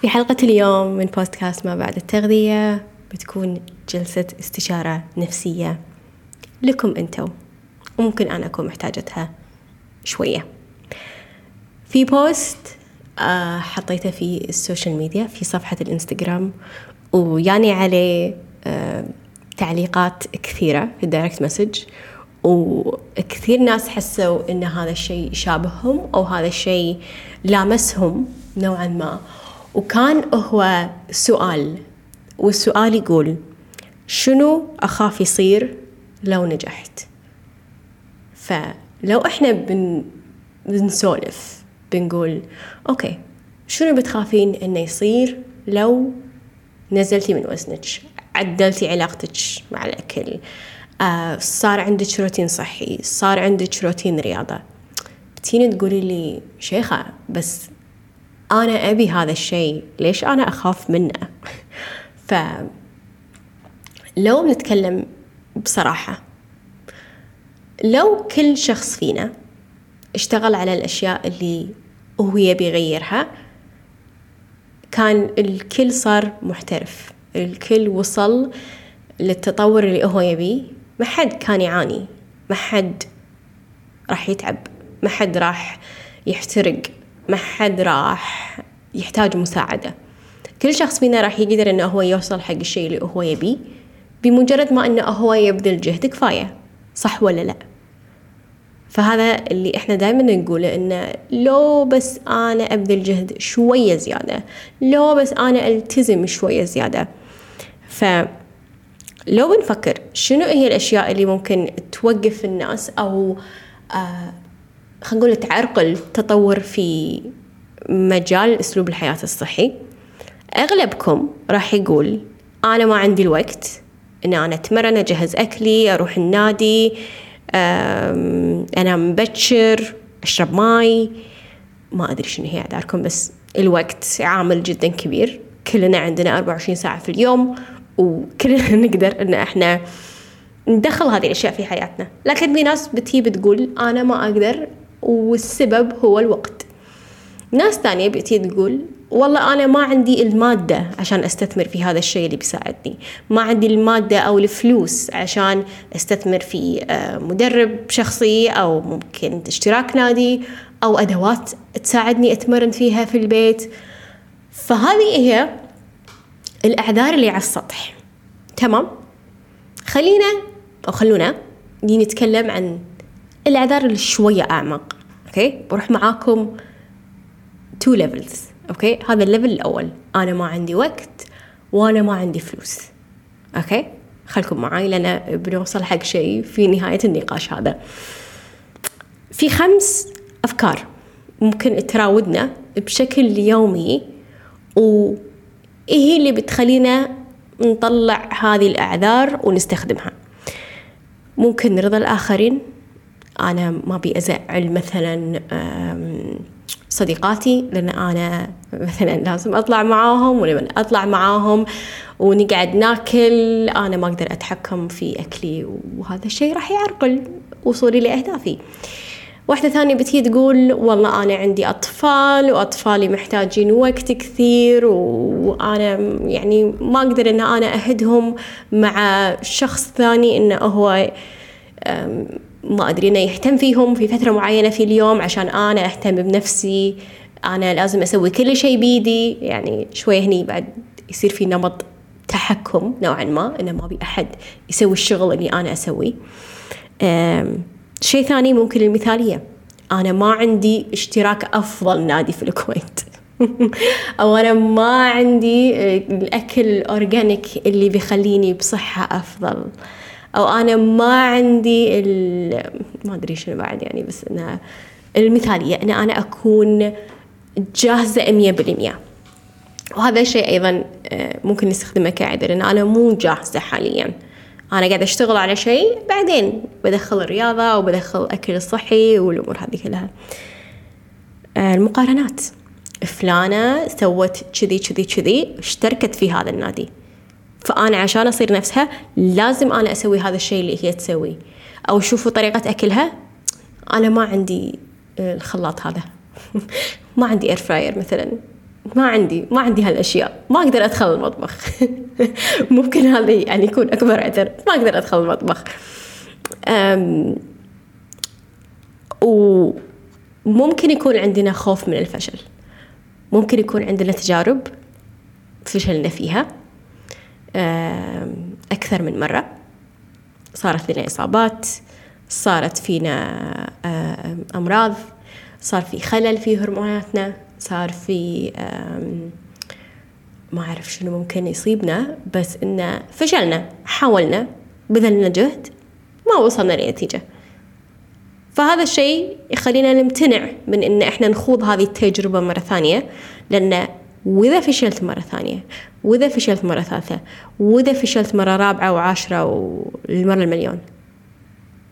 في حلقة اليوم من بودكاست ما بعد التغذية بتكون جلسة استشارة نفسية. لكم انتو وممكن أنا أكون محتاجتها شوية. في post آه، حطيته في ال social media في صفحة الإنستغرام ويعني عليه آه، تعليقات كثيرة في ال direct message وكثير ناس حسوا إن هذا الشيء يشابههم أو هذا الشيء لامسهم نوعا ما. وكان هو سؤال والسؤال يقول شنو أخاف يصير لو نجحت؟ فلو إحنا بن بنسولف بنقول okay شنو بتخافين إنه يصير لو نزلتي من وزنك عدلتي علاقتك مع الأكل آه صار عندك روتين صحي صار عندك روتين رياضة؟ تيني تقولي لي شيخة بس أنا أبي هذا الشيء ليش أنا أخاف منه؟ ف لو بنتكلم بصراحة لو كل شخص فينا اشتغل على الأشياء اللي هو يبي يغيرها كان الكل صار محترف الكل وصل للتطور اللي هو يبيه ما حد كان يعاني ما حد راح يتعب ما حد راح يحترق. ما حد راح يحتاج مساعدة. كل شخص فينا راح يقدر إنه هو يوصل حق الشيء اللي هو يبيه بمجرد ما إنه هو يبذل جهد كفاية صح ولا لا؟ فهذا اللي إحنا دائما نقوله إنه لو بس أنا أبذل جهد شوية زيادة لو بس أنا ألتزم شوية زيادة. ف لو بنفكر شنو هي الأشياء اللي ممكن توقف الناس أو آه خلينا نقول تعرقل تطور في مجال أسلوب الحياة الصحي. أغلبكم راح يقول أنا ما عندي الوقت إن أنا أتمرن أجهز أكلي أروح النادي أنام مبكر أشرب ماي. ما أدري شنو هي أعذاركم بس الوقت عامل جدا كبير. كلنا عندنا 24 ساعة في اليوم وكلنا نقدر إن إحنا ندخل هذه الأشياء في حياتنا. لكن في ناس بتجي بتقول أنا ما أقدر والسبب هو الوقت. ناس ثانية بتجي تقول والله أنا ما عندي المادة عشان أستثمر في هذا الشيء اللي بيساعدني. ما عندي المادة أو الفلوس عشان أستثمر في آه، مدرب شخصي أو ممكن اشتراك نادي أو أدوات تساعدني أتمرن فيها في البيت. فهذه هي الأعذار اللي على السطح. تمام؟ خلينا أو خلونا نتكلم عن الأعذار اللي شوية أعمق okay؟ بروح معاكم two levels okay؟ هذا ال level الأول أنا ما عندي وقت وأنا ما عندي فلوس okay؟ خلكم معاي لأن بنوصل حق شيء في نهاية النقاش هذا. في خمس أفكار ممكن تراودنا بشكل يومي وإيه هي اللي بتخلينا نطلع هذه الأعذار ونستخدمها؟ ممكن نرضى الآخرين أنا ما أبي أزعل مثلا صديقاتي لأن أنا مثلا لازم أطلع معاهم ولما أطلع معاهم ونقعد ناكل أنا ما أقدر أتحكم في أكلي وهذا الشيء راح يعرقل وصولي لأهدافي. واحدة ثانية بتجي تقول والله أنا عندي أطفال وأطفالي محتاجين وقت كثير وأنا يعني ما أقدر إن أنا أهدهم مع شخص ثاني إنه هو ما أدري إنه يهتم فيهم في فترة معينة في اليوم عشان أنا أهتم بنفسي. أنا لازم أسوي كل شيء بيدي. يعني شوية هني بعد يصير في نمط تحكم نوعا ما إنه ما أبي أحد يسوي الشغل اللي أنا أسويه شيء ثاني ممكن المثالية. أنا ما عندي اشتراك أفضل نادي في الكويت. أو أنا ما عندي الأكل الأورجانيك اللي بيخليني بصحة أفضل. أو أنا ما عندي ما أدري شنو بعد يعني بس انها المثالية إن أنا أكون جاهزة مية بالمية. وهذا الشيء أيضا آه، ممكن نستخدمه كعذر ان أنا مو جاهزة حاليا. أنا قاعدة أشتغل على شيء بعدين بدخل الرياضة وبدخل الاكل الصحي والأمور هذه كلها. آه، المقارنات. فلانة سوت كذي كذي كذي اشتركت في هذا النادي. فأنا عشان أصير نفسها لازم أنا أسوي هذا الشيء اللي هي تسويه أو شوفوا طريقة أكلها. أنا ما عندي الخلاط هذا. ما عندي اير فراير مثلا. ما عندي ما عندي هالأشياء. ما أقدر أدخل المطبخ. ممكن هذا يعني يكون أكبر عذر. ما أقدر أدخل المطبخ. أم وممكن يكون عندنا خوف من الفشل. ممكن يكون عندنا تجارب فشلنا فيها. أكثر من مرة. صارت لنا إصابات صارت فينا أمراض صار في خلل في هرموناتنا صار في ما أعرف شنو ممكن يصيبنا بس إنه فشلنا حاولنا بذلنا جهد ما وصلنا لنتيجة. فهذا الشيء يخلينا نمتنع من إن إحنا نخوض هذه التجربة مرة ثانية لأن وإذا فشلت مرة ثانية وإذا فشلت مرة ثالثة وإذا فشلت مرة رابعة وعاشرة والمرة المليون.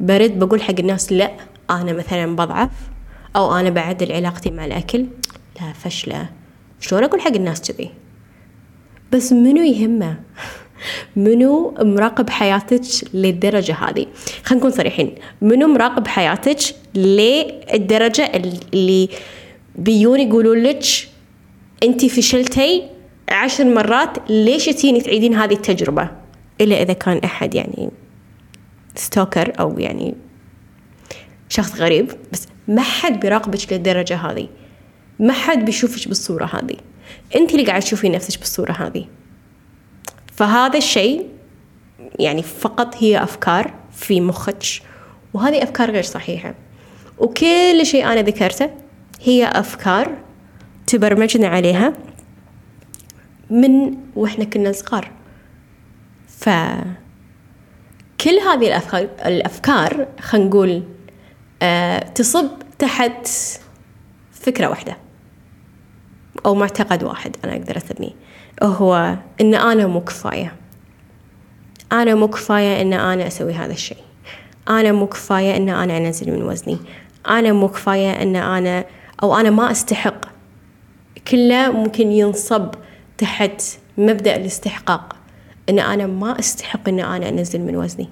برد بقول حق الناس لا أنا مثلا بضعف أو أنا بعدل علاقتي مع الأكل. لا فشلة. شلون أقول حق الناس كذي؟ بس منو يهمه؟ منو مراقب حياتك للدرجة هذه؟ خلينا نكون صريحين. منو مراقب حياتك للدرجة اللي بيون يقولون لك انت فشلتي عشر مرات ليش تيني تعيدين هذه التجربة؟ إلا إذا كان أحد يعني ستوكر أو يعني شخص غريب بس ما حد بيراقبك للدرجة هذه. ما حد بيشوفك بالصورة هذه. انت اللي قاعد تشوفين نفسك بالصورة هذه. فهذا الشيء يعني فقط هي أفكار في مخك وهذه أفكار غير صحيحة. وكل شيء أنا ذكرته هي أفكار تبرمجنا عليها من وإحنا كنا صغار. ف كل هذه الأفكار, الأفكار خلينا نقول أه تصب تحت فكرة واحدة أو معتقد واحد أنا أقدر أسميه هو إن أنا مو كفاية. أنا مو كفاية إن أنا أسوي هذا الشيء. أنا مو كفاية إن أنا أنزل من وزني. أنا مو كفاية إن أنا أو أنا ما أستحق كله ممكن ينصب تحت مبدأ الاستحقاق. إن أنا ما أستحق إن أنا أنزل من وزني.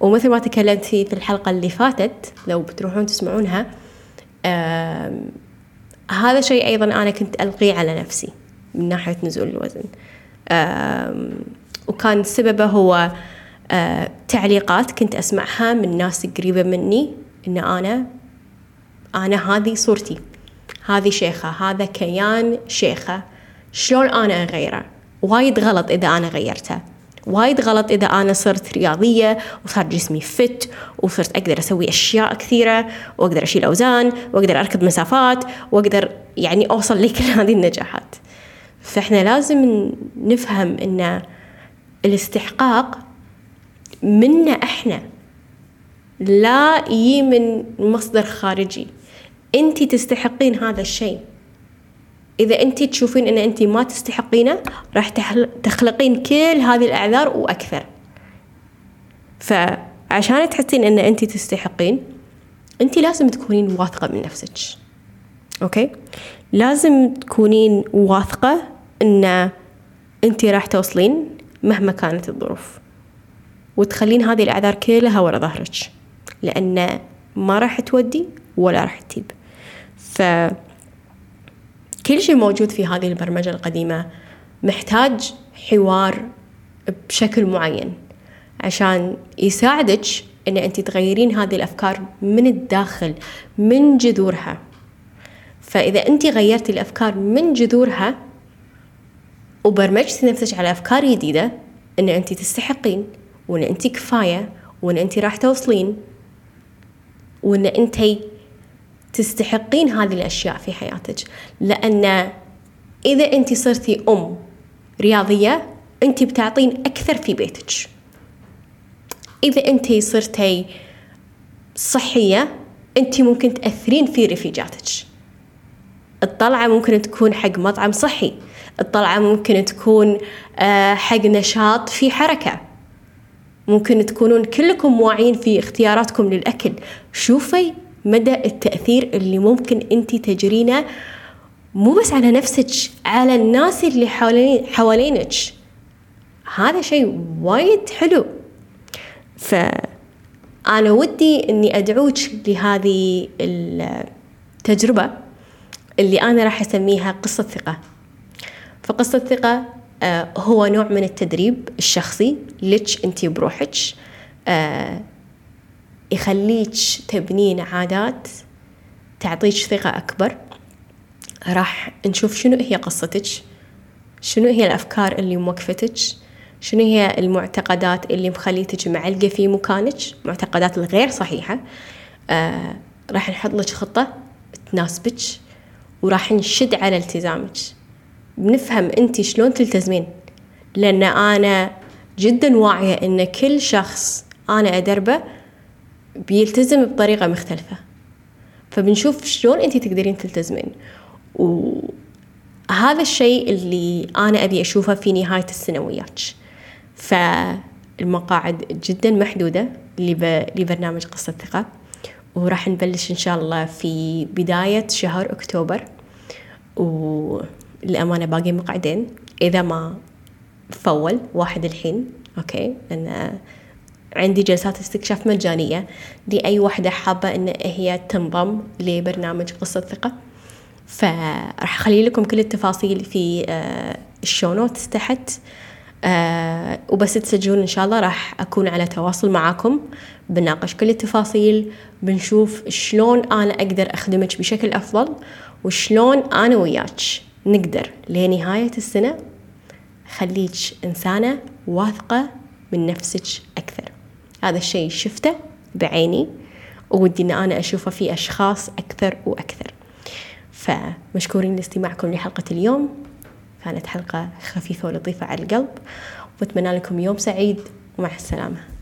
ومثل ما تكلمت في الحلقة اللي فاتت لو بتروحون تسمعونها هذا شيء أيضا أنا كنت ألقيه على نفسي من ناحية نزول الوزن. وكان سببه هو تعليقات كنت أسمعها من ناس قريبة مني إن أنا أنا هذه صورتي. هذه شيخة هذا كيان شيخة. شلون أنا أغيره؟ وايد غلط إذا أنا غيرته. وايد غلط إذا أنا صرت رياضية وصار جسمي فت وصرت أقدر أسوي أشياء كثيرة وأقدر أشيل أوزان وأقدر أركض مسافات وأقدر يعني أوصل لكل هذه النجاحات. فإحنا لازم نفهم إن الاستحقاق منا إحنا لا يجي من مصدر خارجي. أنت تستحقين هذا الشيء. إذا أنت تشوفين أن أنت ما تستحقينه راح تخلقين كل هذه الأعذار وأكثر. فعشان تحسين أن أنت تستحقين أنت لازم تكونين واثقة من نفسك. أوكي؟ لازم تكونين واثقة أن أنت راح توصلين مهما كانت الظروف. وتخلين هذه الأعذار كلها ورا ظهرك. لأن ما راح تودي ولا راح تجيب ف كل شيء موجود في هذه البرمجة القديمة محتاج حوار بشكل معين عشان يساعدك إن أنت تغيرين هذه الأفكار من الداخل من جذورها. فإذا أنت غيرتي الأفكار من جذورها وبرمجتي نفسك على أفكار جديدة إن أنت تستحقين وإن أنت كفاية وإن أنت راح توصلين وإن انت تستحقين هذه الأشياء في حياتك. لأن إذا أنت صرتي أم رياضية أنت بتعطين أكثر في بيتك. إذا أنت صرتي صحية أنت ممكن تأثرين في رفيجاتك. الطلعة ممكن تكون حق مطعم صحي. الطلعة ممكن تكون آه، حق نشاط في حركة. ممكن تكونون كلكم واعيين في اختياراتكم للأكل. شوفي مدى التأثير اللي ممكن أنت تجرينه مو بس على نفسك على الناس اللي حوالين حوالينك. هذا شيء وايد حلو. فأنا ودي أني أدعوك لهذه التجربة اللي أنا راح أسميها قصة ثقة. فقصة الثقة آه، هو نوع من التدريب الشخصي لك أنت بروحك. آه، يخليك تبنين عادات تعطيك ثقة أكبر. راح نشوف شنو هي قصتك شنو هي الأفكار اللي موقفتك شنو هي المعتقدات اللي مخليتك معلقة في مكانك معتقدات الغير صحيحة. آه راح نحط لك خطة تناسبك وراح نشد على التزامك. بنفهم أنت شلون تلتزمين لأن أنا جدا واعية إن كل شخص أنا أدربه بيلتزم بطريقة مختلفة. فبنشوف شلون انت تقدرين تلتزمين. وهذا الشيء اللي أنا أبي أشوفه في نهاية السنة وياك فالمقاعد جدا محدودة لبرنامج قصة ثقة. وراح نبلش إن شاء الله في بداية شهر أكتوبر. والأمانة باقي مقعدين. إذا ما فول واحد الحين. أوكي؟ لأن عندي جلسات استكشاف مجانية. لأي وحدة حابة إن هي تنضم لبرنامج قصة ثقة. فراح أخلي لكم كل التفاصيل في آه، ال show notes تحت. آه وبس تسجلون إن شاء الله. راح أكون على تواصل معاكم بناقش كل التفاصيل بنشوف شلون أنا أقدر أخدمك بشكل أفضل وشلون أنا وياك نقدر لنهاية السنة خليك إنسانة واثقة من نفسك أكثر. هذا الشيء شفته بعيني ودي أن أنا أشوفه في أشخاص أكثر وأكثر. فمشكورين لاستماعكم لحلقة اليوم. كانت حلقة خفيفة ولطيفة على القلب. وأتمنى لكم يوم سعيد. ومع السلامة.